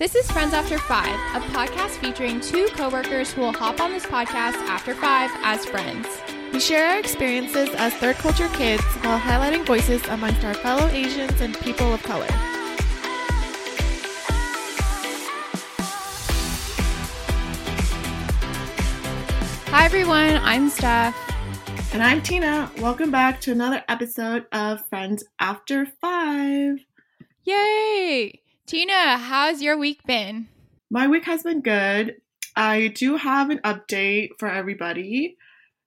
This is Friends After Five, a podcast featuring two coworkers who will hop on this podcast after five as friends. We share our experiences as third culture kids while highlighting voices amongst our fellow Asians and people of color. Hi, everyone. I'm Steph. And I'm Tina. Welcome back to another episode of Friends After Five. Yay! Tina, how's your week been? My week has been good. I do have an update for everybody.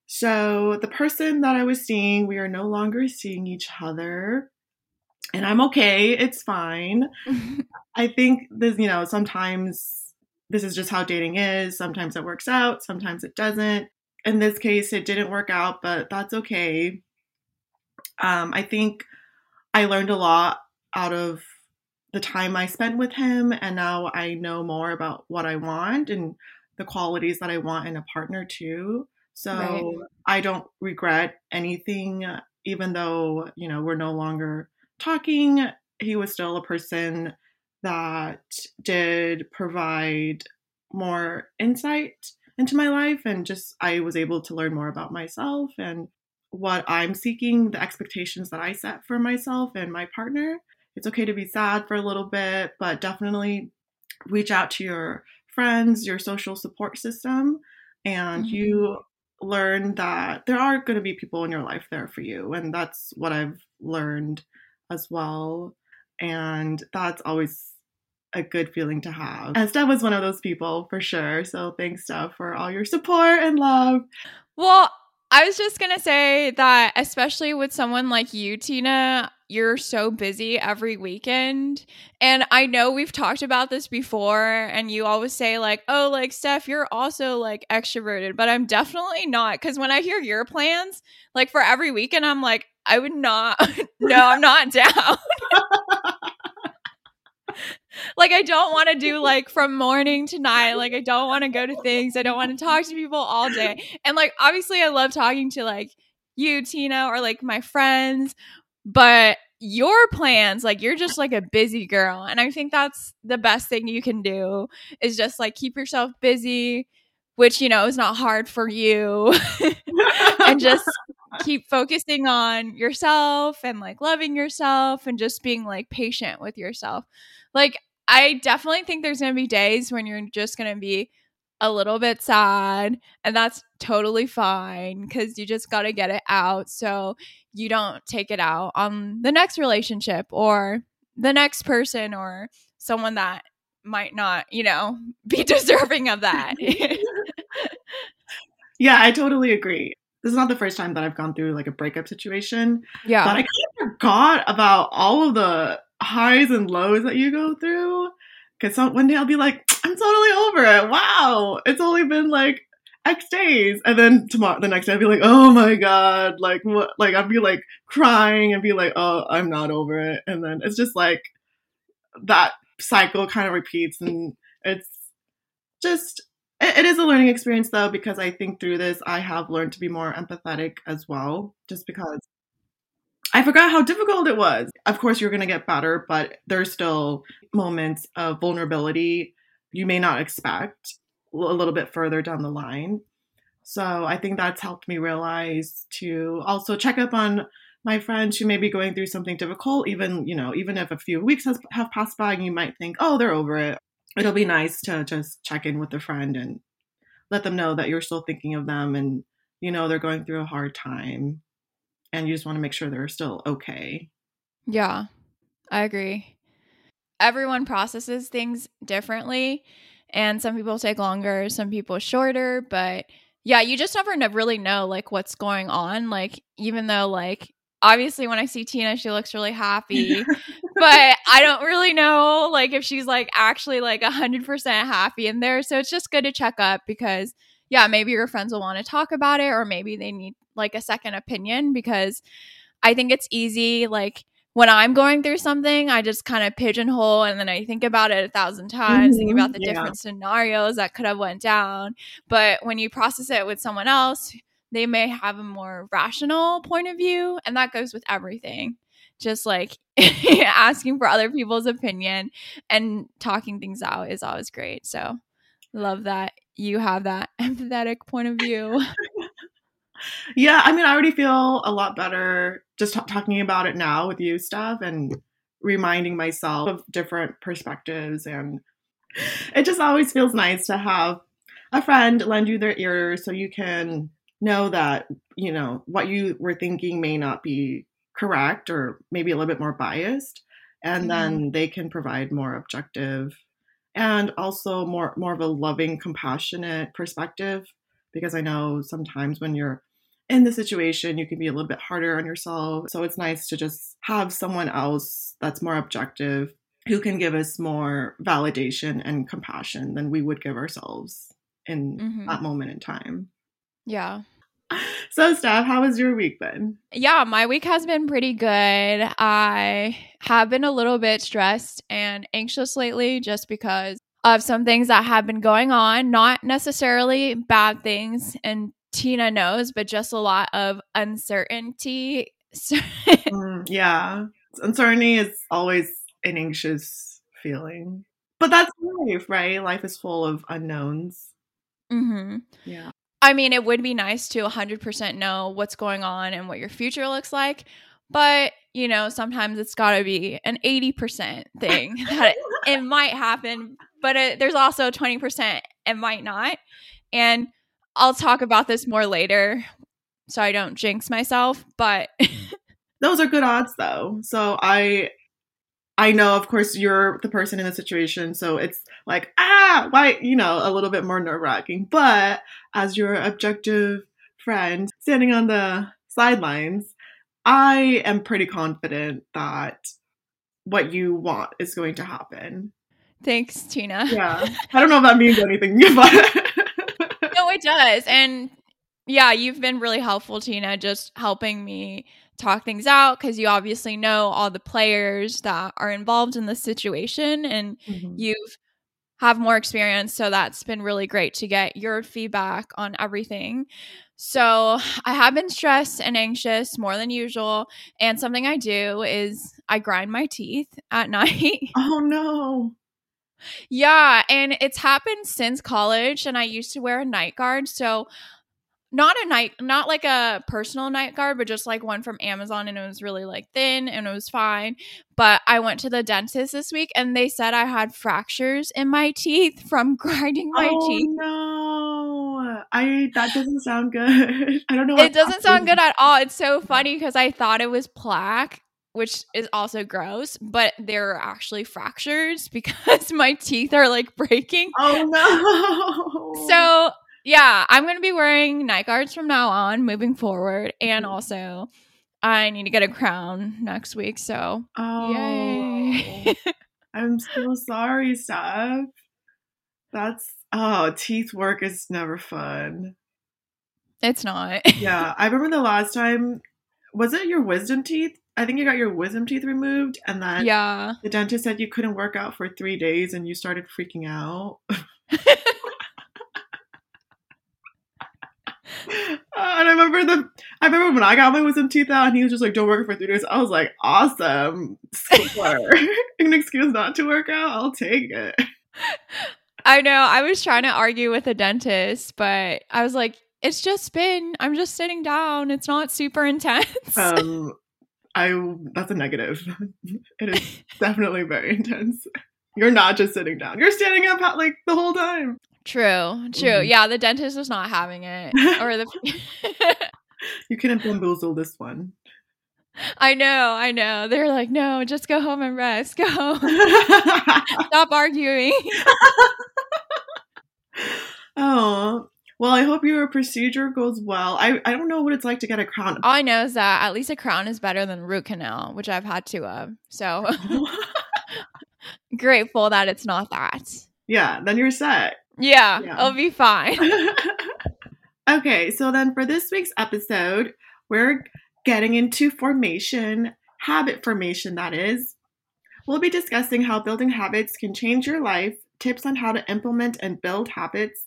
So, the person that I was seeing, we are no longer seeing each other. And I'm okay. It's fine. I think this, you know, sometimes this is just how dating is. Sometimes it works out, sometimes it doesn't. In this case, it didn't work out, but that's okay. Um, I think I learned a lot out of the time I spent with him, and now I know more about what I want and the qualities that I want in a partner too. So right. I don't regret anything, even though, you know, we're no longer talking. He was still a person that did provide more insight into my life and just I was able to learn more about myself and what I'm seeking, the expectations that I set for myself and my partner. It's okay to be sad for a little bit, but definitely reach out to your friends, your social support system, and mm-hmm. you learn that there are going to be people in your life there for you. And that's what I've learned as well. And that's always a good feeling to have. And Steph was one of those people for sure. So thanks, Steph, for all your support and love. Well, I was just going to say that, especially with someone like you, Tina, you're so busy every weekend. And I know we've talked about this before, and you always say, like, oh, like, Steph, you're also like extroverted, but I'm definitely not. Cause when I hear your plans, like for every weekend, I'm like, I would not, no, I'm not down. like I don't want to do like from morning to night. Like I don't want to go to things. I don't want to talk to people all day. And like obviously I love talking to like you, Tina, or like my friends, but your plans, like you're just like a busy girl. And I think that's the best thing you can do is just like keep yourself busy, which you know is not hard for you. and just keep focusing on yourself and like loving yourself and just being like patient with yourself. Like I definitely think there's going to be days when you're just going to be a little bit sad, and that's totally fine because you just got to get it out so you don't take it out on the next relationship or the next person or someone that might not, you know, be deserving of that. yeah, I totally agree. This is not the first time that I've gone through like a breakup situation. Yeah. But I kind of forgot about all of the highs and lows that you go through. Because one day I'll be like, I'm totally over it. Wow, it's only been like X days, and then tomorrow, the next day, I'll be like, oh my god, like what? Like I'll be like crying and be like, oh, I'm not over it, and then it's just like that cycle kind of repeats, and it's just it, it is a learning experience though because I think through this I have learned to be more empathetic as well, just because I forgot how difficult it was. Of course, you're going to get better, but there's still moments of vulnerability you may not expect a little bit further down the line. So I think that's helped me realize to also check up on my friends who may be going through something difficult, even, you know, even if a few weeks has, have passed by and you might think, oh, they're over it. It'll be nice to just check in with a friend and let them know that you're still thinking of them and, you know, they're going through a hard time and you just want to make sure they're still okay. Yeah, I agree. Everyone processes things differently, and some people take longer, some people shorter, but yeah, you just never really know like what's going on. Like, even though, like, obviously when I see Tina, she looks really happy, but I don't really know like if she's like actually like 100% happy in there. So it's just good to check up because yeah, maybe your friends will want to talk about it or maybe they need like a second opinion because I think it's easy like when I'm going through something, I just kind of pigeonhole and then I think about it a thousand times, mm-hmm, think about the yeah. different scenarios that could have went down. But when you process it with someone else, they may have a more rational point of view, and that goes with everything. just like asking for other people's opinion and talking things out is always great. So love that you have that empathetic point of view. yeah, I mean, I already feel a lot better just t- talking about it now with you, Steph, and reminding myself of different perspectives. And it just always feels nice to have a friend lend you their ear so you can know that, you know, what you were thinking may not be correct or maybe a little bit more biased. And mm-hmm. then they can provide more objective and also more more of a loving, compassionate perspective. Because I know sometimes when you're in the situation, you can be a little bit harder on yourself. So it's nice to just have someone else that's more objective who can give us more validation and compassion than we would give ourselves in mm-hmm. that moment in time. Yeah. So, Steph, how has your week been? Yeah, my week has been pretty good. I have been a little bit stressed and anxious lately just because of some things that have been going on, not necessarily bad things. And Tina knows, but just a lot of uncertainty. mm, yeah. Uncertainty is always an anxious feeling. But that's life, right? Life is full of unknowns. Mm-hmm. Yeah. I mean, it would be nice to 100% know what's going on and what your future looks like. But, you know, sometimes it's got to be an 80% thing that it, it might happen, but it, there's also 20% it might not. And I'll talk about this more later so I don't jinx myself, but those are good odds though. So I I know of course you're the person in the situation, so it's like, ah, why, you know, a little bit more nerve-wracking. But as your objective friend standing on the sidelines, I am pretty confident that what you want is going to happen. Thanks, Tina. Yeah. I don't know if that means anything, but it does. And yeah, you've been really helpful, Tina, just helping me talk things out because you obviously know all the players that are involved in the situation and mm-hmm. you've have more experience so that's been really great to get your feedback on everything so i have been stressed and anxious more than usual and something i do is i grind my teeth at night oh no yeah, and it's happened since college and I used to wear a night guard. So not a night not like a personal night guard but just like one from amazon and it was really like thin and it was fine but i went to the dentist this week and they said i had fractures in my teeth from grinding my oh, teeth. no. I that doesn't sound good. I don't know it doesn't sound good at all. It's so funny because i thought it was plaque which is also gross, but there are actually fractures because my teeth are like breaking. Oh no. So, yeah, I'm going to be wearing night guards from now on moving forward. And mm-hmm. also, I need to get a crown next week. So, oh, yay. I'm so sorry, Steph. That's, oh, teeth work is never fun. It's not. yeah. I remember the last time, was it your wisdom teeth? I think you got your wisdom teeth removed, and then yeah, the dentist said you couldn't work out for three days, and you started freaking out. uh, and I remember the I remember when I got my wisdom teeth out, and he was just like, "Don't work for three days." I was like, "Awesome, an excuse not to work out. I'll take it." I know. I was trying to argue with a dentist, but I was like, "It's just been. I'm just sitting down. It's not super intense." Um, I that's a negative. It is definitely very intense. You're not just sitting down. You're standing up like the whole time. True. True. Mm-hmm. Yeah, the dentist was not having it. Or the You couldn't bamboozle this one. I know, I know. They're like, no, just go home and rest. Go. Home. Stop arguing. oh, well, I hope your procedure goes well. I, I don't know what it's like to get a crown. All I know is that at least a crown is better than root canal, which I've had to of. So grateful that it's not that. Yeah, then you're set. Yeah, yeah. it'll be fine. okay, so then for this week's episode, we're getting into formation, habit formation, that is. We'll be discussing how building habits can change your life, tips on how to implement and build habits,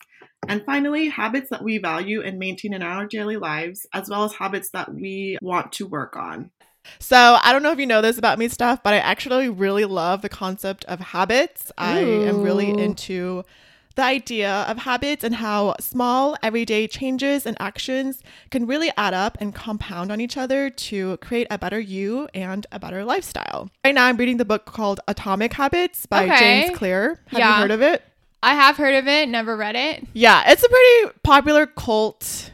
and finally, habits that we value and maintain in our daily lives, as well as habits that we want to work on. So I don't know if you know this about me Steph, but I actually really love the concept of habits. I am really into the idea of habits and how small everyday changes and actions can really add up and compound on each other to create a better you and a better lifestyle. Right now I'm reading the book called Atomic Habits by Okay. James Clear. Have Yeah. you heard of it? I have heard of it, never read it. Yeah, it's a pretty popular cult.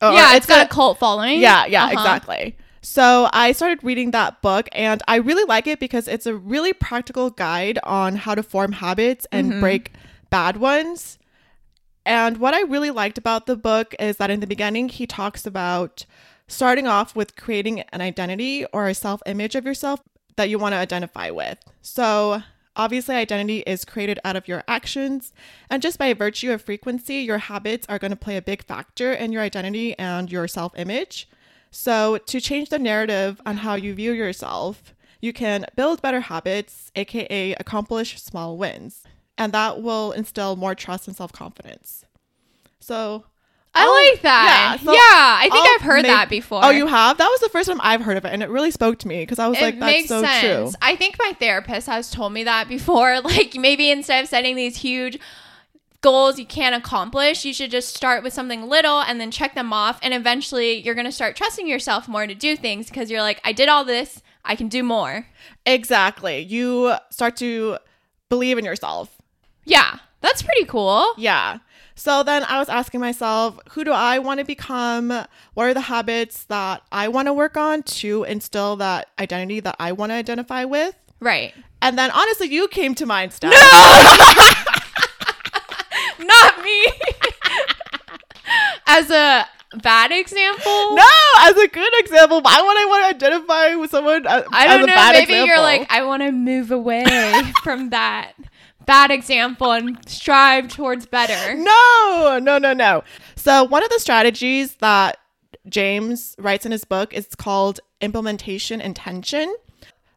or yeah, it's got a- a cult following. Yeah, yeah, Uh-huh. exactly. So I started reading that book and I really like it because it's a really practical guide on how to form habits and Mhm. break bad ones. And what I really liked about the book is that in the beginning, he talks about starting off with creating an identity or a self image of yourself that you want to identify with. So, obviously, identity is created out of your actions. And just by virtue of frequency, your habits are going to play a big factor in your identity and your self image. So, to change the narrative on how you view yourself, you can build better habits, aka accomplish small wins. And that will instill more trust and self confidence. So, I I'll- like that. yeah, so yeah, I think I'll I've heard make- that before. Oh, you have? That was the first time I've heard of it, and it really spoke to me because I was it like, "That's makes so sense. true." I think my therapist has told me that before. Like maybe instead of setting these huge goals you can't accomplish, you should just start with something little and then check them off. And eventually you're going to start trusting yourself more to do things because you're like, I did all this, I can do more. Exactly. You start to believe in yourself. Yeah, that's pretty cool. Yeah. So then I was asking myself, who do I want to become? What are the habits that I want to work on to instill that identity that I want to identify with? Right. And then honestly, you came to mind, Steph. No! Not me. As a bad example. No, as a good example, why would I want to identify with someone as, I don't a know. bad Maybe you're like, I want to move away from that bad example and strive towards better. No, no, no, no. So, one of the strategies that James writes in his book is called implementation intention.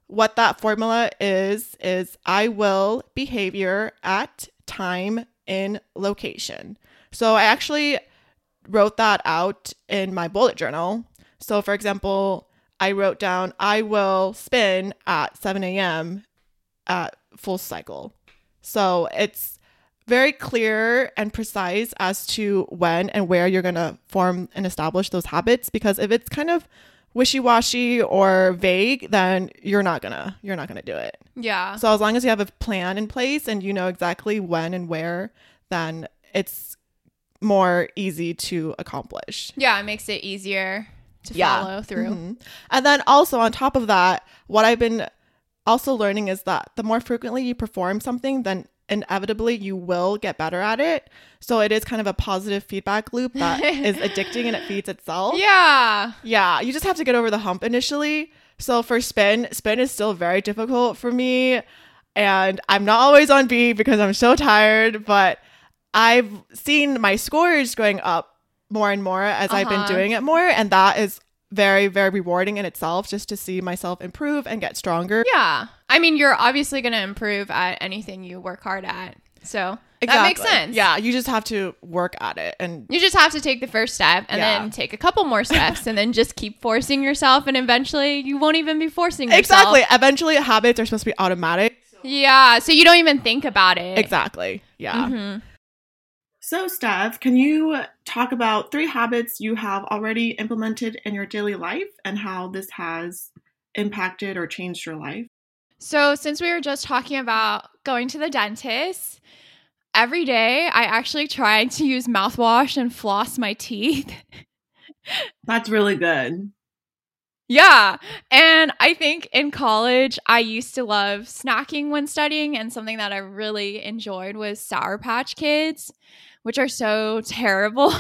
What that formula is, is I will behavior at time in location. So, I actually wrote that out in my bullet journal. So, for example, I wrote down I will spin at 7 a.m. at full cycle. So, it's very clear and precise as to when and where you're going to form and establish those habits because if it's kind of wishy-washy or vague then you're not going to you're not going to do it. Yeah. So as long as you have a plan in place and you know exactly when and where then it's more easy to accomplish. Yeah, it makes it easier to Yeah. follow through. Mhm. And then also on top of that, what I've been also learning is that the more frequently you perform something, then inevitably you will get better at it. So it is kind of a positive feedback loop that is addicting and it feeds itself. Yeah. Yeah, you just have to get over the hump initially. So for spin, spin is still very difficult for me. And I'm not always on B because I'm so tired, but I've seen my scores going up more and more as I've been Uh-huh. doing it more. And that is very, very rewarding in itself just to see myself improve and get stronger. Yeah. I mean, you're obviously going to improve at anything you work hard at. So that makes sense. Yeah, you just have to work at it. And You just have to take the first step and Yeah. then take a couple more steps and then just keep forcing yourself. And eventually you won't even be forcing yourself. exactly. Eventually, habits are supposed to be automatic. Yeah. So you don't even think about it. Exactly. Yeah. Mhm. So, Steph, can you talk about three habits you have already implemented in your daily life and how this has impacted or changed your life? So, since we were just talking about going to the dentist, every day I actually try to use mouthwash and floss my teeth. That's really good. yeah. And I think in college, I used to love snacking when studying, and something that I really enjoyed was Sour Patch Kids, which are so terrible.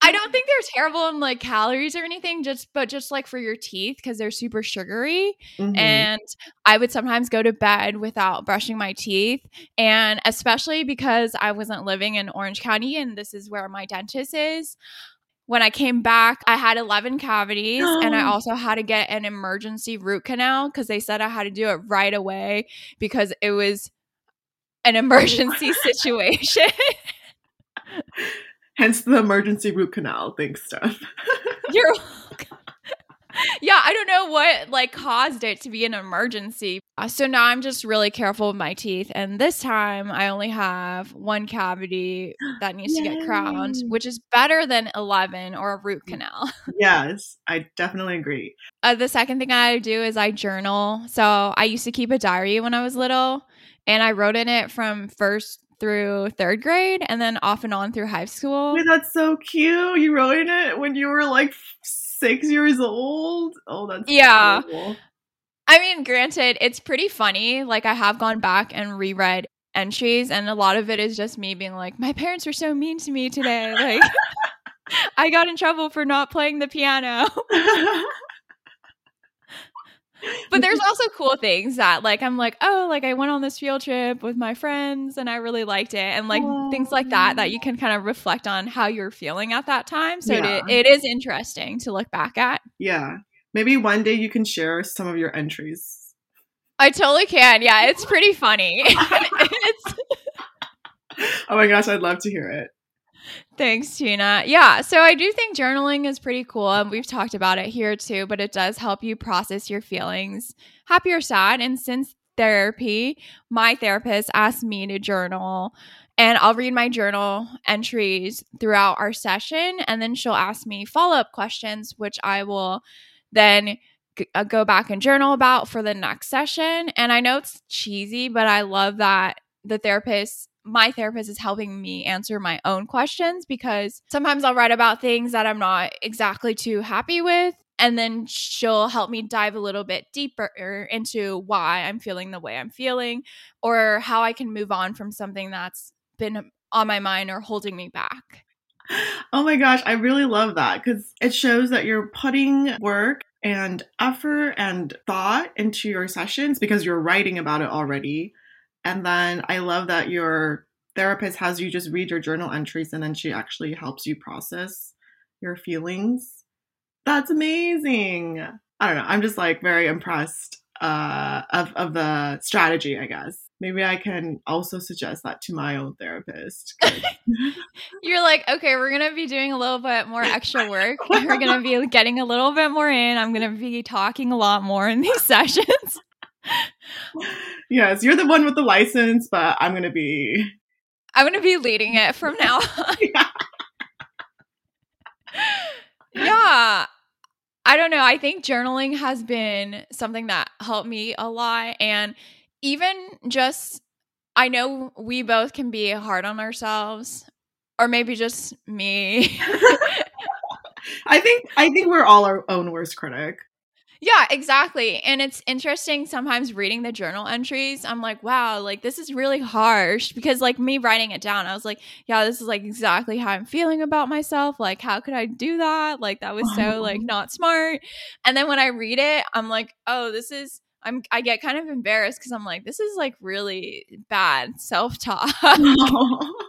I don't think they're terrible in like calories or anything, just but just like for your teeth because they're super sugary. Mhm. and I would sometimes go to bed without brushing my teeth. And especially because I wasn't living in Orange County and this is where my dentist is. When I came back, I had 11 cavities and I also had to get an emergency root canal because they said I had to do it right away because it was an emergency situation. Hence the emergency root canal. Thanks, Steph. You're welcome. yeah, I don't know what like caused it to be an emergency. Uh, so now I'm just really careful with my teeth. And this time I only have one cavity that needs to get crowned, which is better than 11 or a root canal. yes, I definitely agree. Uh, the second thing I do is I journal. So I used to keep a diary when I was little, and I wrote in it from first through third grade and then off and on through high school. Wait, that's so cute. You wrote in it when you were like six years old. Oh, that's Yeah. cool. I mean, granted, it's pretty funny. Like, I have gone back and reread entries, and a lot of it is just me being like, my parents were so mean to me today. Like, I got in trouble for not playing the piano. But there's also cool things that, like, I'm like, oh, like, I went on this field trip with my friends and I really liked it. And, like, things like that, that you can kind of reflect on how you're feeling at that time. So Yeah. it, it is interesting to look back at. yeah. Maybe one day you can share some of your entries. I totally can. Yeah, it's pretty funny. it's, Oh my gosh, I'd love to hear it. Thanks, Tina. Yeah, so I do think journaling is pretty cool. And we've talked about it here too, but it does help you process your feelings, happy or sad. And since therapy, my therapist asked me to journal. And I'll read my journal entries throughout our session. And then she'll ask me follow up questions, which I will then uh, go back and journal about for the next session. And I know it's cheesy, but I love that the therapist my therapist is helping me answer my own questions because sometimes I'll write about things that I'm not exactly too happy with. And then she'll help me dive a little bit deeper into why I'm feeling the way I'm feeling or how I can move on from something that's been on my mind or holding me back. Oh my gosh, I really love that because it shows that you're putting work and effort and thought into your sessions because you're writing about it already. And then I love that your therapist has you just read your journal entries and then she actually helps you process your feelings. That's amazing. I don't know. I'm just like very impressed uh, of, of the strategy, I guess. Maybe I can also suggest that to my own therapist. You're like, okay, we're going to be doing a little bit more extra work. We're going to be getting a little bit more in. I'm going to be talking a lot more in these sessions. Yes, you're the one with the license, but I'm going to be. I'm going to be leading it from now on. Yeah. yeah. I don't know. I think journaling has been something that helped me a lot. And even just, I know we both can be hard on ourselves, or maybe just me. I think I think we're all our own worst critic. Yeah, exactly. And it's interesting sometimes reading the journal entries. I'm like, wow, like this is really harsh because, like, me writing it down, I was like, yeah, this is like exactly how I'm feeling about myself. Like, how could I do that? Like, that was so, like, not smart. And then when I read it, I'm like, oh, this is. I'm I get kind of embarrassed because I'm like, this is like really bad self-talk.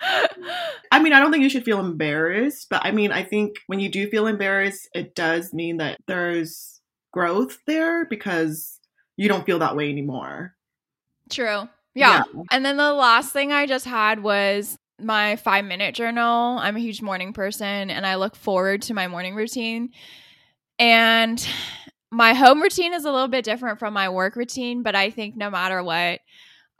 I mean, I don't think you should feel embarrassed, but I mean, I think when you do feel embarrassed, it does mean that there's growth there because you don't feel that way anymore. True. yeah. And then the last thing I just had was my five minute journal. I'm a huge morning person and I look forward to my morning routine. And my home routine is a little bit different from my work routine, but I think no matter what,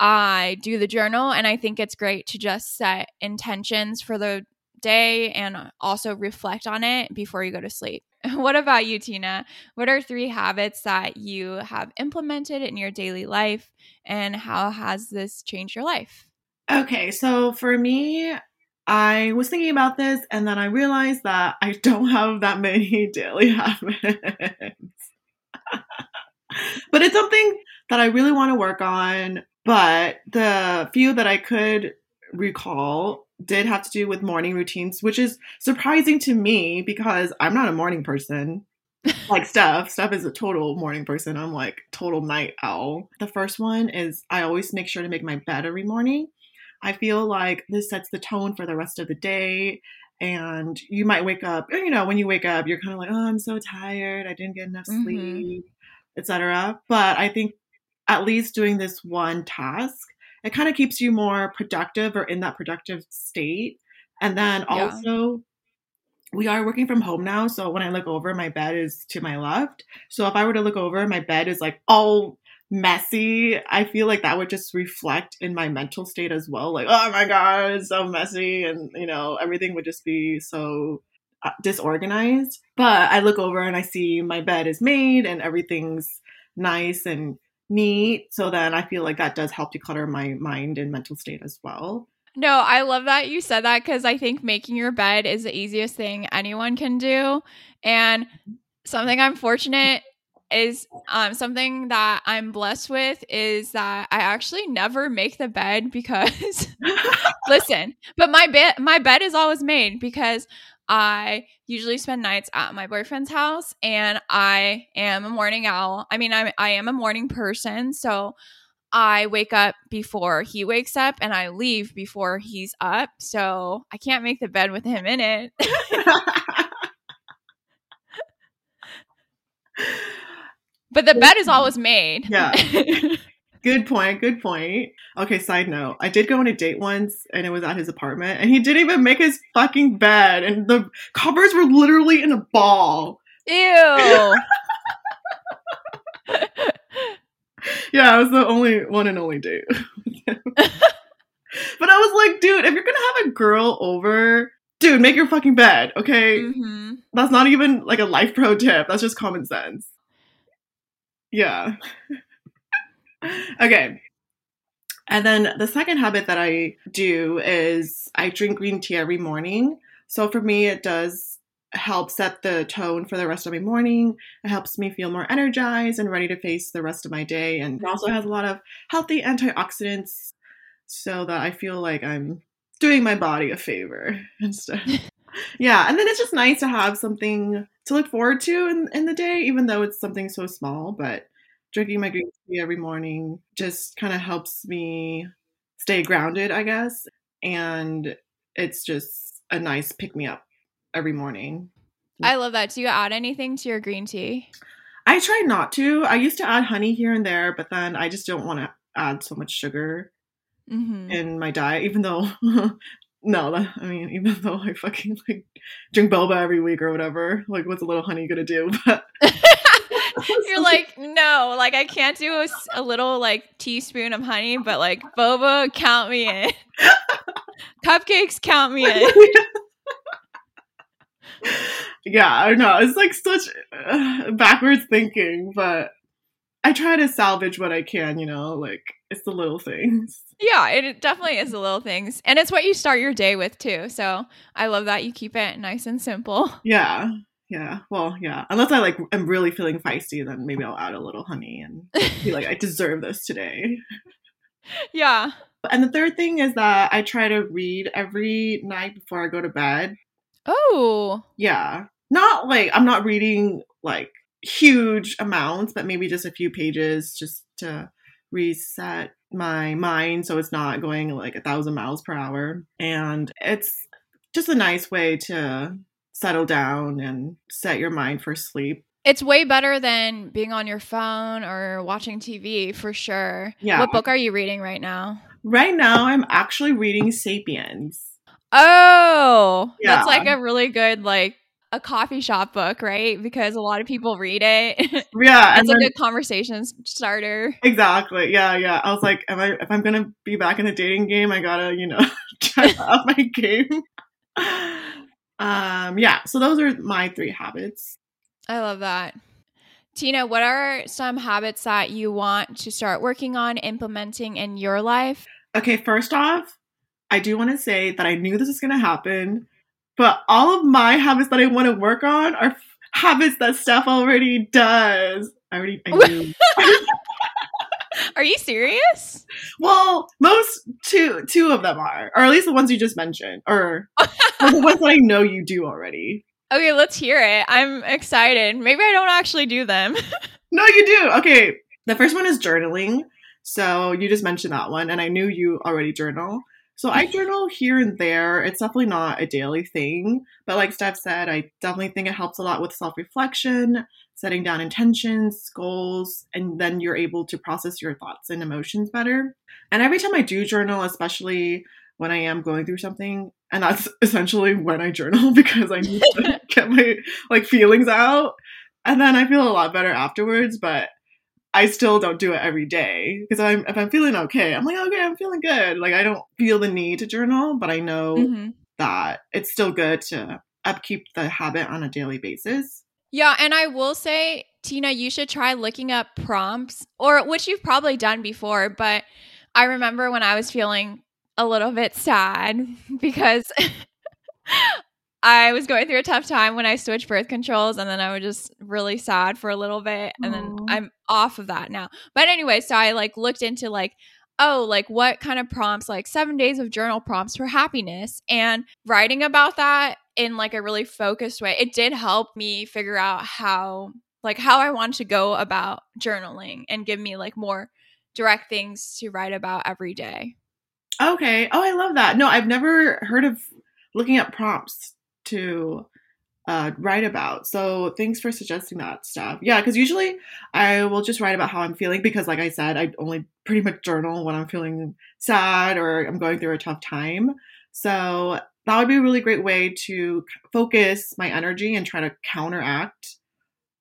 I do the journal. And I think it's great to just set intentions for the day and also reflect on it before you go to sleep. What about you, Tina? What are three habits that you have implemented in your daily life and how has this changed your life? Okay, so for me, I was thinking about this and then I realized that I don't have that many daily habits. but it's something that I really want to work on. But the few that I could recall did have to do with morning routines, which is surprising to me because I'm not a morning person. like Steph, Steph is a total morning person. I'm like total night owl. The first one is I always make sure to make my bed every morning. I feel like this sets the tone for the rest of the day. And you might wake up, you know, when you wake up, you're kind of like, oh, I'm so tired. I didn't get enough Mhm. sleep, etc. But I think at least doing this one task, it kind of keeps you more productive or in that productive state. And then Yeah. also, we are working from home now, so when I look over, my bed is to my left. So if I were to look over, my bed is like all messy. I feel like that would just reflect in my mental state as well. Like, oh my god, it's so messy, and you know, everything would just be so uh, disorganized. But I look over and I see my bed is made and everything's nice and neat. So then I feel like that does help declutter my mind and mental state as well. No, I love that you said that because I think making your bed is the easiest thing anyone can do. And something I'm fortunate is um, something that I'm blessed with is that I actually never make the bed because listen, but my bed my bed is always made because I usually spend nights at my boyfriend's house and I am a morning owl. I mean, I'm I am a morning person, so I wake up before he wakes up and I leave before he's up. So I can't make the bed with him in it. but the bed is always made. Yeah. Good point. Good point. Okay, side note. I did go on a date once and it was at his apartment and he didn't even make his fucking bed and the covers were literally in a ball. Ew. yeah, I was the only one and only date. but I was like, dude, if you're gonna have a girl over, dude, make your fucking bed, okay? Mm-hmm. That's not even like a life pro tip. That's just common sense. Yeah. Okay. And then the second habit that I do is I drink green tea every morning. So for me, it does help set the tone for the rest of my morning. It helps me feel more energized and ready to face the rest of my day. And it also has a lot of healthy antioxidants so that I feel like I'm doing my body a favor instead. yeah, and then it's just nice to have something to look forward to in, in the day, even though it's something so small. But drinking my green tea every morning just kind of helps me stay grounded, I guess. And it's just a nice pick me up every morning. I love that. Do you add anything to your green tea? I try not to. I used to add honey here and there, but then I just don't want to add so much sugar mm-hmm. in my diet, even though. no, that, I mean, even though I fucking like drink boba every week or whatever, like what's a little honey gonna do? But you're like, no, like I can't do a, a, little like teaspoon of honey, but like boba, count me in. Cupcakes, count me in yeah, I know. It's like such uh, backwards thinking, but I try to salvage what I can, you know, like it's the little things. Yeah, it definitely is the little things. And it's what you start your day with too. So I love that you keep it nice and simple. Yeah. Yeah. Well, yeah. Unless I like am really feeling feisty, then maybe I'll add a little honey and be like, I deserve this today. Yeah. And the third thing is that I try to read every night before I go to bed. Oh. Yeah. Not like I'm not reading like huge amounts, but maybe just a few pages just to reset my mind so it's not going like a thousand miles per hour. And it's just a nice way to settle down and set your mind for sleep. It's way better than being on your phone or watching TV for sure. Yeah. What book are you reading right now? Right now, I'm actually reading Sapiens. Oh, Yeah. that's like a really good like a coffee shop book, right? Because a lot of people read it. Yeah, it's a good conversation starter. exactly. Yeah, yeah. I was like, am I if I'm gonna be back in the dating game, I gotta, you know, try up my game. Um, yeah. So those are my three habits. I love that. Tina, what are some habits that you want to start working on implementing in your life? Okay, first off, I do want to say that I knew this was gonna happen, but all of my habits that I want to work on are habits that Steph already does. I already I knew. Are you serious? Well, most two two of them are, or at least the ones you just mentioned, or, or the ones that I know you do already. Okay, let's hear it. I'm excited. Maybe I don't actually do them. No, you do. Okay, the first one is journaling. So you just mentioned that one, and I knew you already journal. So I journal here and there. It's definitely not a daily thing, but like Steph said, I definitely think it helps a lot with self reflection, setting down intentions, goals, and then you're able to process your thoughts and emotions better. And every time I do journal, especially when I am going through something. And that's essentially when I journal because I need to get my like feelings out. And then I feel a lot better afterwards, but I still don't do it every day because I'm if I'm feeling okay, I'm like okay, I'm feeling good. Like I don't feel the need to journal, but I know mm-hmm. that it's still good to upkeep the habit on a daily basis. Yeah, and I will say, Tina, you should try looking up prompts or which you've probably done before, but I remember when I was feeling a little bit sad because I was going through a tough time when I switched birth controls and then I was just really sad for a little bit and Aww. then I'm off of that now. But anyway, so I like looked into like oh, like what kind of prompts, like seven days of journal prompts for happiness, and writing about that in like a really focused way. It did help me figure out how, like, how I want to go about journaling and give me like more direct things to write about every day. Okay. Oh, I love that. No, I've never heard of looking at prompts to uh, write about. So thanks for suggesting that stuff. Yeah, because usually I will just write about how I'm feeling because, like I said, I only pretty much journal when I'm feeling sad or I'm going through a tough time. So that would be a really great way to focus my energy and try to counteract,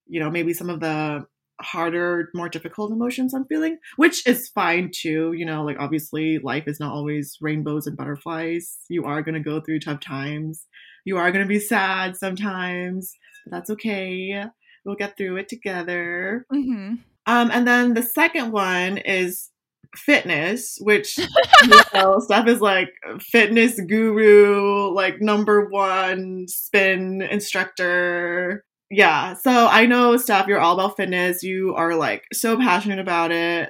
you know, maybe some of the harder, more difficult emotions I'm feeling, which is fine too. You know, like obviously life is not always rainbows and butterflies. You are going to go through tough times. You are going to be sad sometimes, but that's okay. We'll get through it together. Mm-hmm. Um, and then the second one is fitness, which you know, Steph is like fitness guru, like number one spin instructor. Yeah. So I know, Steph, you're all about fitness. You are like so passionate about it.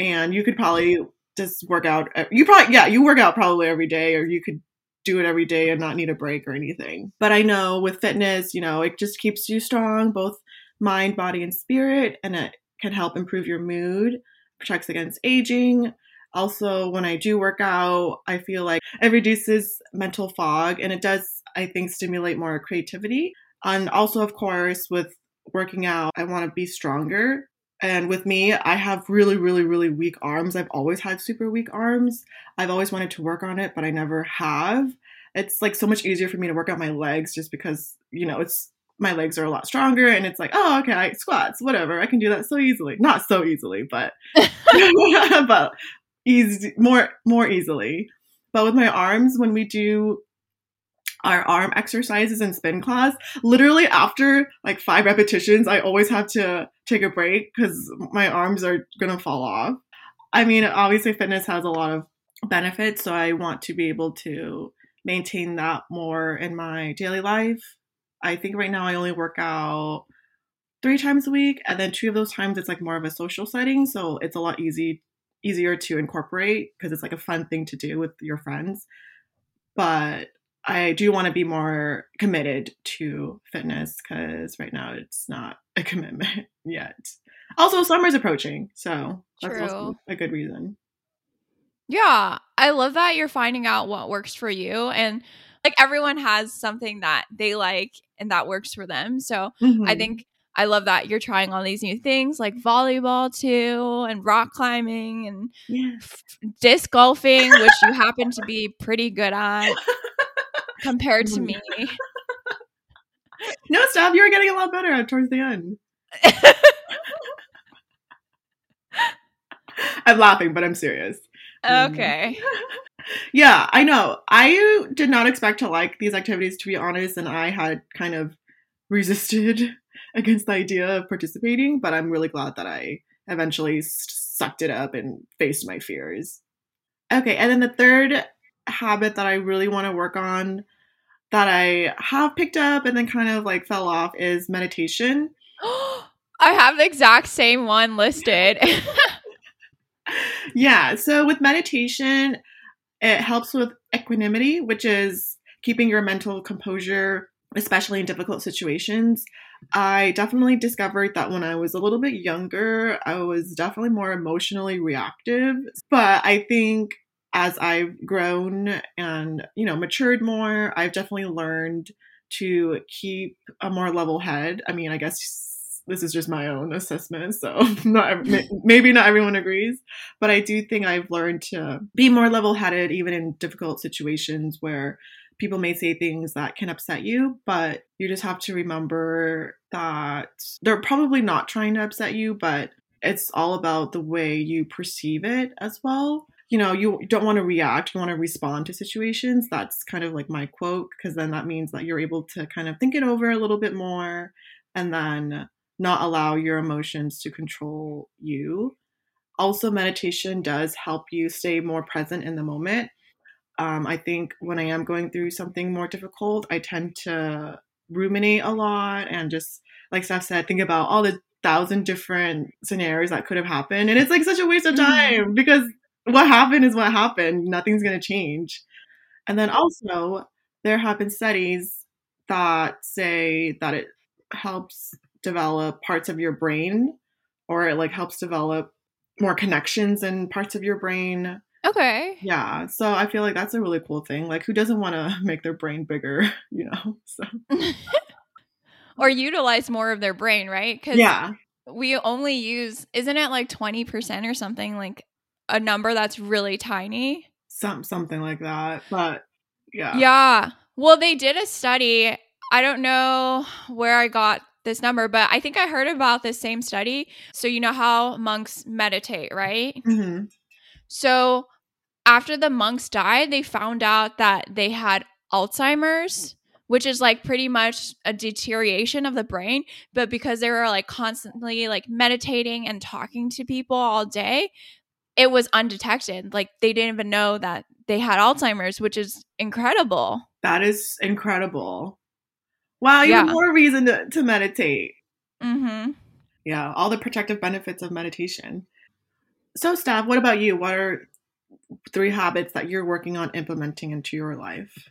And you could probably just work out. Uh, you probably, yeah, you work out probably every day, or you could do it every day and not need a break or anything. But I know with fitness, you know, it just keeps you strong, both mind, body, and spirit, and it can help improve your mood, protects against aging. Also, when I do work out, I feel like it reduces mental fog and it does, I think, stimulate more creativity. And also, of course, with working out, I want to be stronger. And with me, I have really, really, really weak arms. I've always had super weak arms. I've always wanted to work on it, but I never have. It's like so much easier for me to work out my legs just because, you know, it's my legs are a lot stronger and it's like, oh, okay, I, squats, whatever. I can do that so easily. Not so easily, but but easy more more easily. But with my arms, when we do our arm exercises in spin class, literally after like five repetitions, I always have to take a break because my arms are gonna fall off. I mean, obviously, fitness has a lot of benefits, so I want to be able to maintain that more in my daily life. I think right now I only work out three times a week, and then two of those times it's like more of a social setting, so it's a lot easy easier to incorporate because it's like a fun thing to do with your friends. But I do want to be more committed to fitness because right now it's not a commitment yet. Also, summer's approaching, so that's True. also a good reason. Yeah, I love that you're finding out what works for you and like everyone has something that they like and that works for them. So, mm-hmm. I think I love that you're trying all these new things like volleyball too and rock climbing and yes. disc golfing, which you happen to be pretty good at compared to me. no, stop. You were getting a lot better towards the end. I'm laughing, but I'm serious. Okay. yeah, I know. I did not expect to like these activities, to be honest, and I had kind of resisted against the idea of participating, but I'm really glad that I eventually sucked it up and faced my fears. Okay, and then the third habit that I really want to work on that I have picked up and then kind of like fell off is meditation. I have the exact same one listed. yeah, so with meditation, it helps with equanimity, which is keeping your mental composure, especially in difficult situations. I definitely discovered that when I was a little bit younger, I was definitely more emotionally reactive. But I think as I've grown and, you know, matured more, I've definitely learned to keep a more level head. I mean, I guess this is just my own assessment, so not maybe not everyone agrees, but I do think I've learned to be more level-headed even in difficult situations where people may say things that can upset you, but you just have to remember that they're probably not trying to upset you, but it's all about the way you perceive it as well. You know, you don't want to react, you want to respond to situations. That's kind of like my quote, because then that means that you're able to kind of think it over a little bit more and then not allow your emotions to control you. Also, meditation does help you stay more present in the moment um, I think when I am going through something more difficult, I tend to ruminate a lot and just, like Steph said, think about all the thousand different scenarios that could have happened. And it's like such a waste of mm-hmm. time because what happened is what happened. Nothing's going to change. And then also, there have been studies that say that it helps develop parts of your brain or it like helps develop more connections in parts of your brain Okay. Yeah. So I feel like that's a really cool thing. Like, who doesn't want to make their brain bigger, you know? So. or utilize more of their brain, right? Because yeah. we only use, isn't it like 20% or something? Like a number that's really tiny? Some, something like that. But yeah. Yeah. Well, they did a study. I don't know where I got this number, but I think I heard about this same study. So, you know how monks meditate, right? Mm-hmm. So after the monks died, they found out that they had Alzheimer's, which is like pretty much a deterioration of the brain. But because they were like constantly like meditating and talking to people all day, it was undetected. Like they didn't even know that they had Alzheimer's, which is incredible. That is incredible. Wow, you yeah. have more reason to, to meditate. Mm-hmm. Yeah, all the protective benefits of meditation. So, Steph, what about you? What are three habits that you're working on implementing into your life?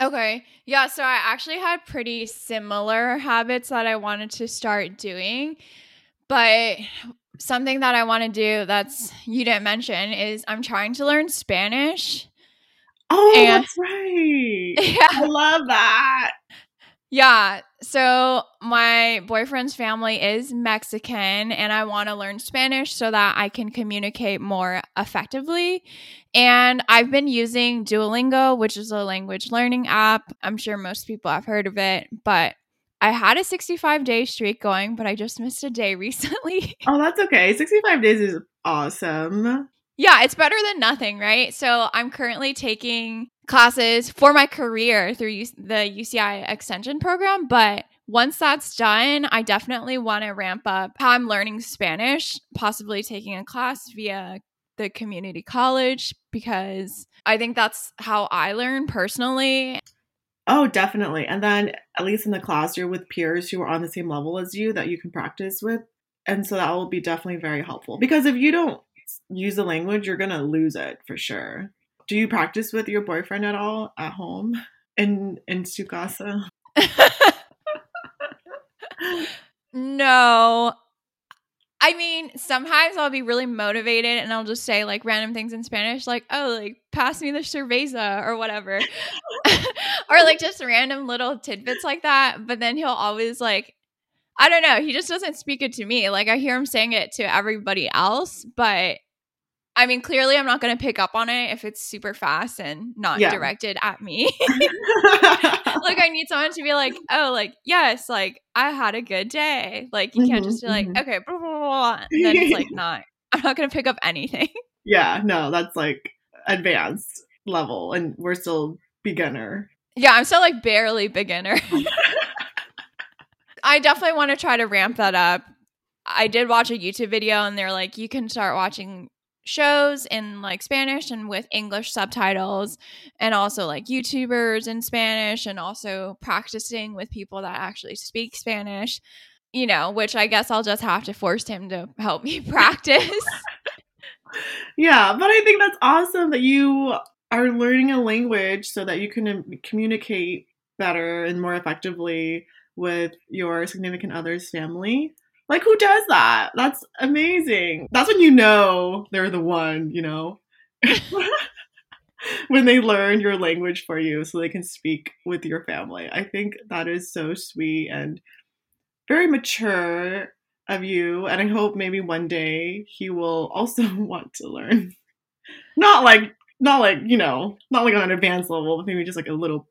Okay. Yeah. So I actually had pretty similar habits that I wanted to start doing. But something that I want to do that's you didn't mention is I'm trying to learn Spanish. Oh, and, that's right. Yeah. I love that. Yeah. So my boyfriend's family is Mexican and I want to learn Spanish so that I can communicate more effectively. And I've been using Duolingo, which is a language learning app. I'm sure most people have heard of it, but I had a 65 day streak going, but I just missed a day recently. oh, that's okay. 65 days is awesome. Yeah, it's better than nothing, right? So I'm currently taking classes for my career through the UCI extension program, but once that's done, I definitely want to ramp up how I'm learning Spanish, possibly taking a class via the community college because I think that's how I learn personally. Oh, definitely. And then at least in the class, you're with peers who are on the same level as you that you can practice with. And so that will be definitely very helpful because if you don't use the language, you're going to lose it for sure. Do you practice with your boyfriend at all at home in in su casa? no. I mean, sometimes I'll be really motivated and I'll just say like random things in Spanish, like, oh, like pass me the cerveza or whatever. or like just random little tidbits like that. But then he'll always like I don't know. He just doesn't speak it to me. Like I hear him saying it to everybody else, but I mean, clearly I'm not going to pick up on it if it's super fast and not yeah. directed at me. like I need someone to be like, "Oh, like yes, like I had a good day." Like you mm-hmm, can't just be like, mm-hmm. "Okay, blah, blah, blah, and then it's like not. I'm not going to pick up anything. Yeah, no, that's like advanced level and we're still beginner. Yeah, I'm still like barely beginner. I definitely want to try to ramp that up. I did watch a YouTube video and they're like, you can start watching shows in like Spanish and with English subtitles, and also like YouTubers in Spanish, and also practicing with people that actually speak Spanish, you know, which I guess I'll just have to force him to help me practice. yeah, but I think that's awesome that you are learning a language so that you can um, communicate better and more effectively with your significant other's family. Like, who does that? That's amazing. That's when you know they're the one, you know? when they learn your language for you so they can speak with your family. I think that is so sweet and very mature of you, and I hope maybe one day he will also want to learn. Not like not like, you know, not like on an advanced level, but maybe just like a little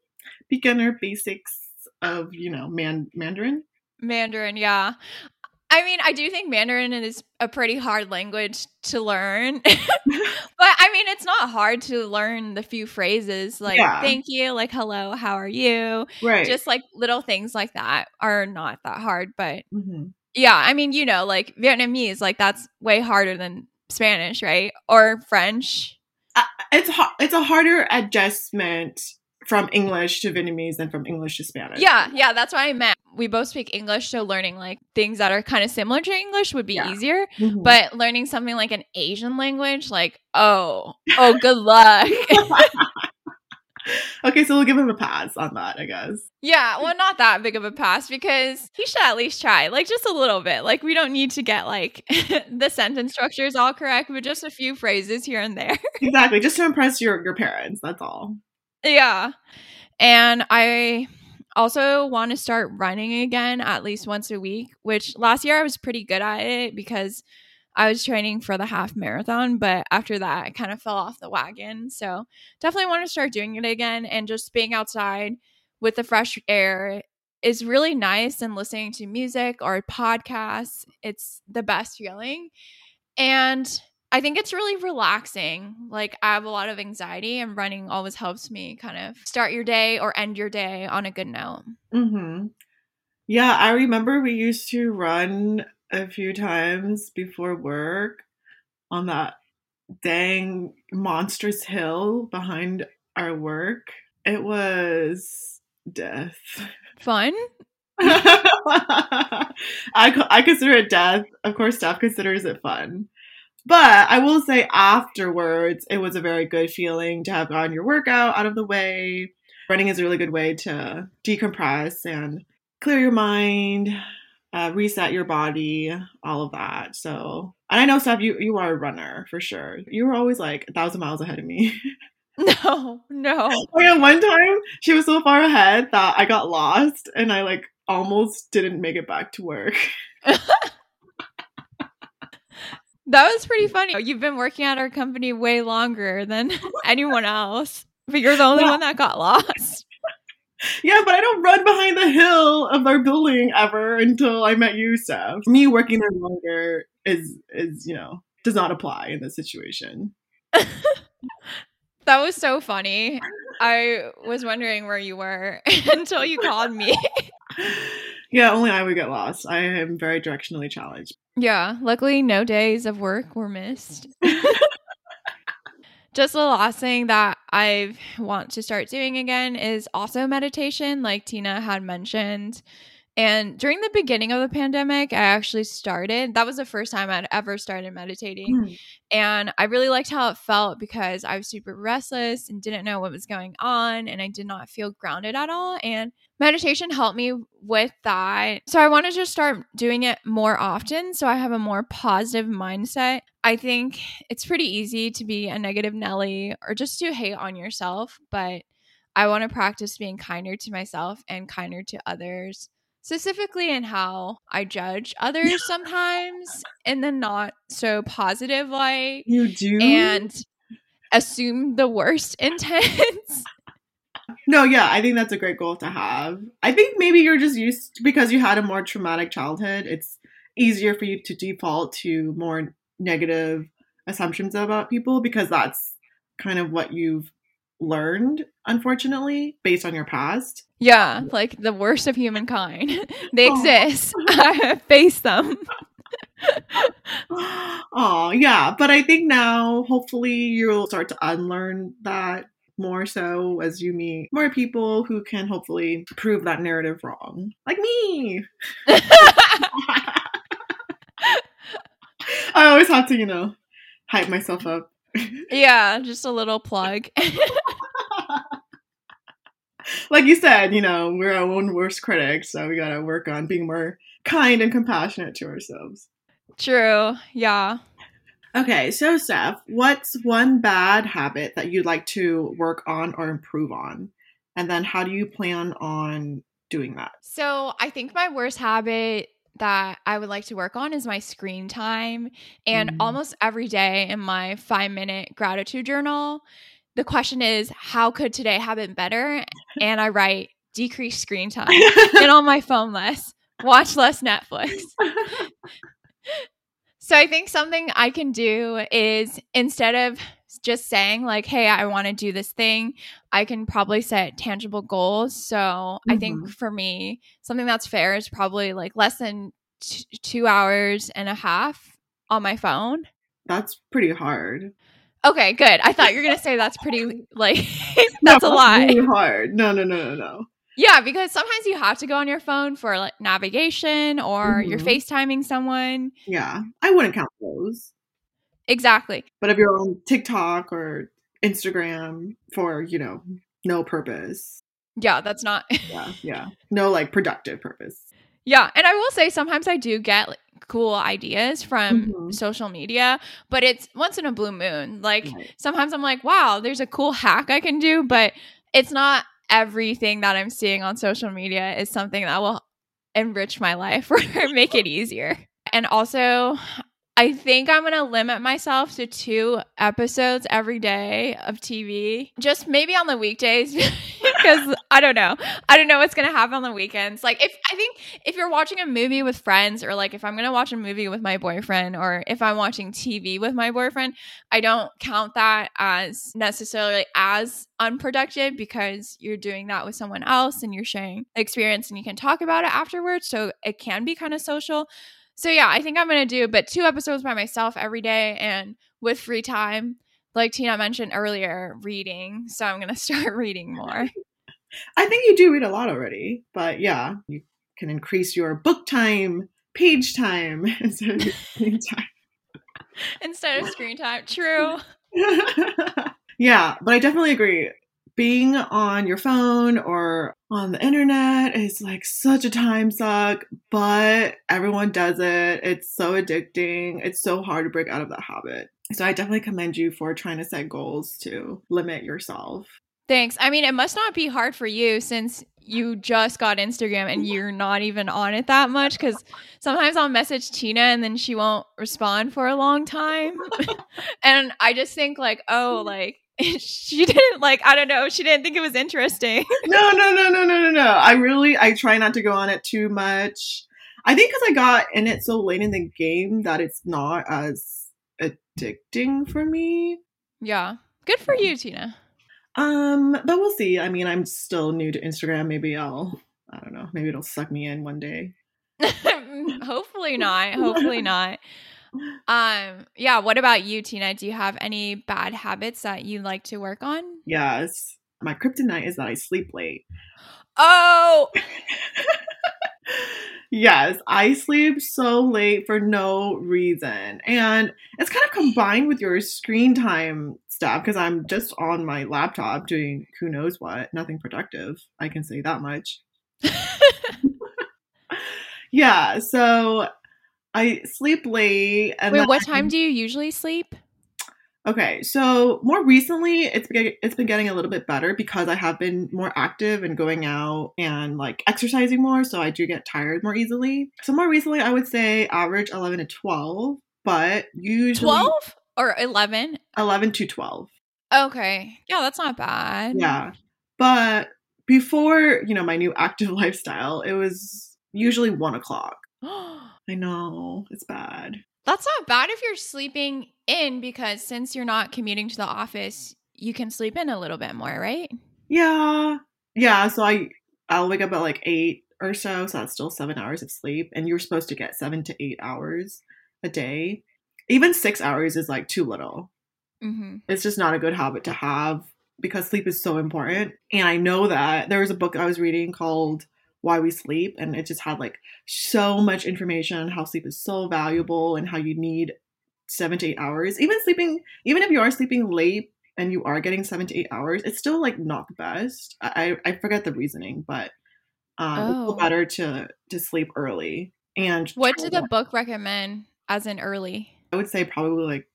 beginner basics of, you know, man Mandarin. Mandarin, yeah. I mean, I do think Mandarin is a pretty hard language to learn. but I mean, it's not hard to learn the few phrases like Yeah. thank you, like hello, how are you? Right. Just like little things like that are not that hard. But Mhm. yeah, I mean, you know, like Vietnamese, like that's way harder than Spanish, right? Or French. it's har- it's a harder adjustment from English to Vietnamese and from English to Spanish. Yeah, yeah, that's what I meant. We both speak English, so learning like things that are kind of similar to English would be Yeah. easier. Mhm. But learning something like an Asian language, like, oh, oh, good luck. okay, so we'll give him a pass on that, I guess. yeah, well, not that big of a pass because he should at least try, like, just a little bit. Like, we don't need to get like the sentence structures all correct, but just a few phrases here and there. Exactly, just to impress your your parents. That's all. Yeah. And I also want to start running again at least once a week, which last year I was pretty good at it because I was training for the half marathon, but after that I kind of fell off the wagon. So definitely want to start doing it again and just being outside with the fresh air is really nice and listening to music or podcasts. It's the best feeling. And I think it's really relaxing. Like I have a lot of anxiety and running always helps me kind of start your day or end your day on a good note. Mm-hmm. Yeah, I remember we used to run a few times before work on that dang monstrous hill behind our work. It was death. Fun? I, I consider it death. Of course, Steph considers it fun. But I will say afterwards, it was a very good feeling to have gotten your workout out of the way. Running is a really good way to decompress and clear your mind, uh, reset your body, all of that. So, and I know, Steph, you, you are a runner for sure. You were always like a thousand miles ahead of me. No, no. Oh yeah, one time she was so far ahead that I got lost and I like almost didn't make it back to work. That was pretty funny. You've been working at our company way longer than anyone else, but you're the only Yeah. one that got lost. Yeah, but I don't run behind the hill of our building ever until I met you, Steph. Me working there longer is is, you know, does not apply in this situation. That was so funny. I was wondering where you were until you called me. Yeah, only I would get lost. I am very directionally challenged. Yeah, luckily no days of work were missed. Just the last thing that I want to start doing again is also meditation, like Tina had mentioned. And during the beginning of the pandemic, I actually started. That was the first time I'd ever started meditating. Hmm. And I really liked how it felt because I was super restless and didn't know what was going on. And I did not feel grounded at all. And meditation helped me with that. So I want to just start doing it more often so I have a more positive mindset. I think it's pretty easy to be a negative Nelly or just to hate on yourself. But I want to practice being kinder to myself and kinder to others specifically in how I judge others sometimes in the not so positive light You do? and assume the worst intent. No, yeah, I think that's a great goal to have. I think maybe you're just used because you had a more traumatic childhood. It's easier for you to default to more negative assumptions about people because that's kind of what you've learned, unfortunately, based on your past. yeah, like the worst of humankind. they Aw. exist. I face them. Oh, yeah. But I think now, hopefully, you'll start to unlearn that more so as you meet more people who can hopefully prove that narrative wrong. Like me. I always have to, you know, hype myself up. yeah, just a little plug. like you said, you know, we're our own worst critics, so we gotta work on being more kind and compassionate to ourselves. True. Yeah. Okay, so Steph, what's one bad habit that you'd like to work on or improve on? And then how do you plan on doing that. So I think my worst habit that I would like to work on is my screen time. And Mm. almost every day in my five minute gratitude journal, the question is, how could today have been better? And I write, decrease screen time, get on my phone less, watch less Netflix. So I think something I can do is instead of just saying like, "Hey, I want to do this thing," I can probably set tangible goals. So I think Mhm. for me, something that's fair is probably like less than t- two hours and a half on my phone. That's pretty hard. Okay, good. I thought you were gonna say that's pretty like No, that's a lot. Really hard. No, no, no, no, no. Yeah, because sometimes you have to go on your phone for like navigation or you're Mhm. FaceTiming someone. Yeah, I wouldn't count those. Exactly. But if you're on TikTok or Instagram for, you know, no purpose. Yeah, that's not Yeah, yeah. No like productive purpose. Yeah, and I will say sometimes I do get like, cool ideas from Mhm. social media, but it's once in a blue moon. Like Right. sometimes I'm like, wow, there's a cool hack I can do, but it's not everything that I'm seeing on social media is something that will enrich my life or make it easier. And also, I think I'm going to limit myself to two episodes every day of TV, just maybe on the weekdays because I don't know. I don't know what's going to happen on the weekends. Like if I think if you're watching a movie with friends or like if I'm going to watch a movie with my boyfriend or if I'm watching TV with my boyfriend, I don't count that as necessarily as unproductive because you're doing that with someone else and you're sharing experience and you can talk about it afterwards. So it can be kind of social. So yeah, I think I'm gonna do but two episodes by myself every day and with free time. Like Tina mentioned earlier, reading. So I'm gonna start reading more. I think you do read a lot already, but yeah, you can increase your book time, page time instead of screen time. Instead of screen time. True. yeah, but I definitely agree. Being on your phone or on the internet is like such a time suck, but everyone does it. It's so addicting. It's so hard to break out of that habit. So I definitely commend you for trying to set goals to limit yourself. Thanks. I mean, it must not be hard for you since you just got Instagram and mm-hmm. you're not even on it that much because sometimes I'll message Tina and then she won't respond for a long time. and I just think, like, oh, mm-hmm. like, she didn't, like, I don't know, she didn't think it was interesting. no, no, no, no, no, no, no. I really, I try not to go on it too much. I think because I got in it so late in the game that it's not as addicting for me. yeah. Good for you, Tina. Um, but we'll see. I mean, I'm still new to Instagram. Maybe I'll, I don't know, maybe it'll suck me in one day. hopefully not. Hopefully not. Um, yeah, what about you, Tina? Do you have any bad habits that you like to work on? Yes. My kryptonite is that I sleep late. Oh, yes, I sleep so late for no reason. And it's kind of combined with your screen time stuff because I'm just on my laptop doing who knows what, nothing productive. I can say that much. Yeah, so I sleep late. And Wait, what time do you usually sleep? Okay, so more recently, it's been, it's been getting a little bit better because I have been more active and going out and like exercising more, so I do get tired more easily. So more recently, I would say average eleven to twelve, but usually 12 or 11? eleven to twelve. Okay. Yeah, that's not bad. Yeah, but before you know my new active lifestyle, it was usually one o'clock. Oh, I know it's bad. that's not bad if you're sleeping in because since you're not commuting to the office, you can sleep in a little bit more, right? Yeah. Yeah, so I I'll wake up at like 8 or so, so that's still 7 hours of sleep and you're supposed to get 7 to 8 hours a day. Even 6 hours is like too little. Mm-hmm. It's just not a good habit to have because sleep is so important. And I know that there was a book I was reading called Why We Sleep and it just had like so much information on how sleep is so valuable and how you need 7 to 8 hours. Even sleeping even if you are sleeping late and you are getting seven to eight hours, it's still like not the best. I I forget the reasoning, but um, it's Oh. still better to to sleep early. And What did the book recommend as an early? I would say probably like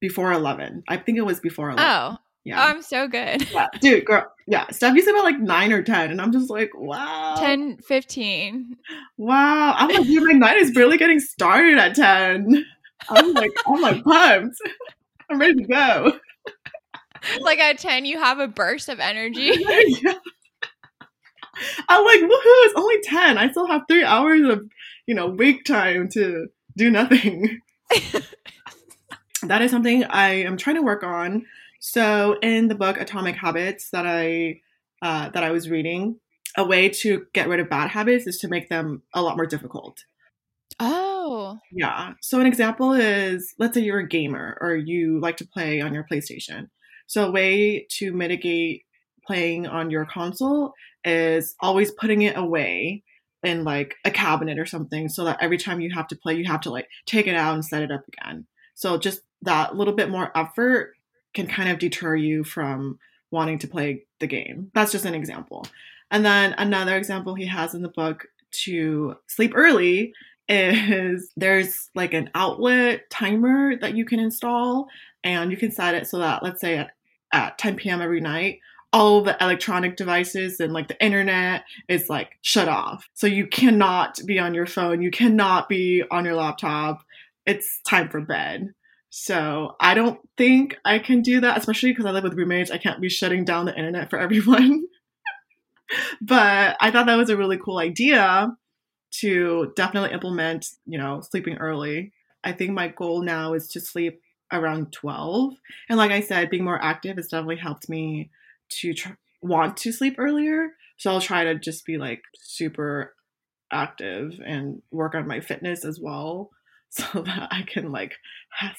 before eleven. I think it was before eleven. Oh, Yeah. I'm so good. yeah, dude, girl. Yeah, to about like nine or ten, and I'm just like, wow, 10, 15. wow. I'm like, dude, my night is barely getting started at ten. I'm like, I'm like pumped. I'm ready to go. Like at 10, you have a burst of energy. Yeah. I'm like, woohoo! It's only ten. I still have three hours of, you know, wake time to do nothing. that is something I am trying to work on. So in the book Atomic Habits that I uh, that I was reading, a way to get rid of bad habits is to make them a lot more difficult. Oh. Yeah. So an example is let's say you're a gamer or you like to play on your PlayStation. So a way to mitigate playing on your console is always putting it away in like a cabinet or something so that every time you have to play you have to like take it out and set it up again. So just that little bit more effort can kind of deter you from wanting to play the game. That's just an example. And then another example he has in the book to sleep early is there's like an outlet timer that you can install and you can set it so that let's say at, at 10 p.m. every night all the electronic devices and like the internet is like shut off. So you cannot be on your phone, you cannot be on your laptop. It's time for bed. So I don't think I can do that, especially because I live with roommates. I can't be shutting down the internet for everyone. but I thought that was a really cool idea to definitely implement, you know, sleeping early. I think my goal now is to sleep around 12. And like I said, being more active has definitely helped me to tr- want to sleep earlier. So I'll try to just be like super active and work on my fitness as well so that I can like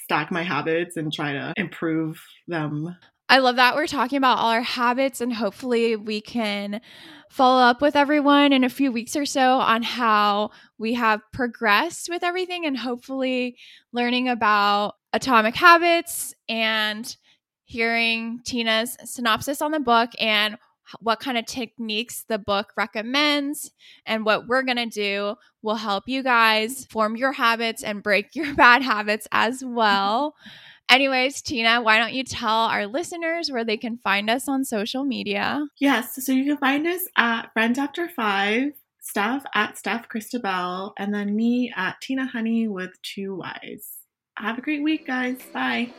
stack my habits and try to improve them. I love that we're talking about all our habits, and hopefully, we can follow up with everyone in a few weeks or so on how we have progressed with everything, and hopefully, learning about atomic habits and hearing Tina's synopsis on the book and what kind of techniques the book recommends and what we're going to do will help you guys form your habits and break your bad habits as well. Anyways, Tina, why don't you tell our listeners where they can find us on social media? Yes, so you can find us at Friends After Five, Steph at Steph Christabel, and then me at Tina Honey with two Y's. Have a great week, guys. Bye.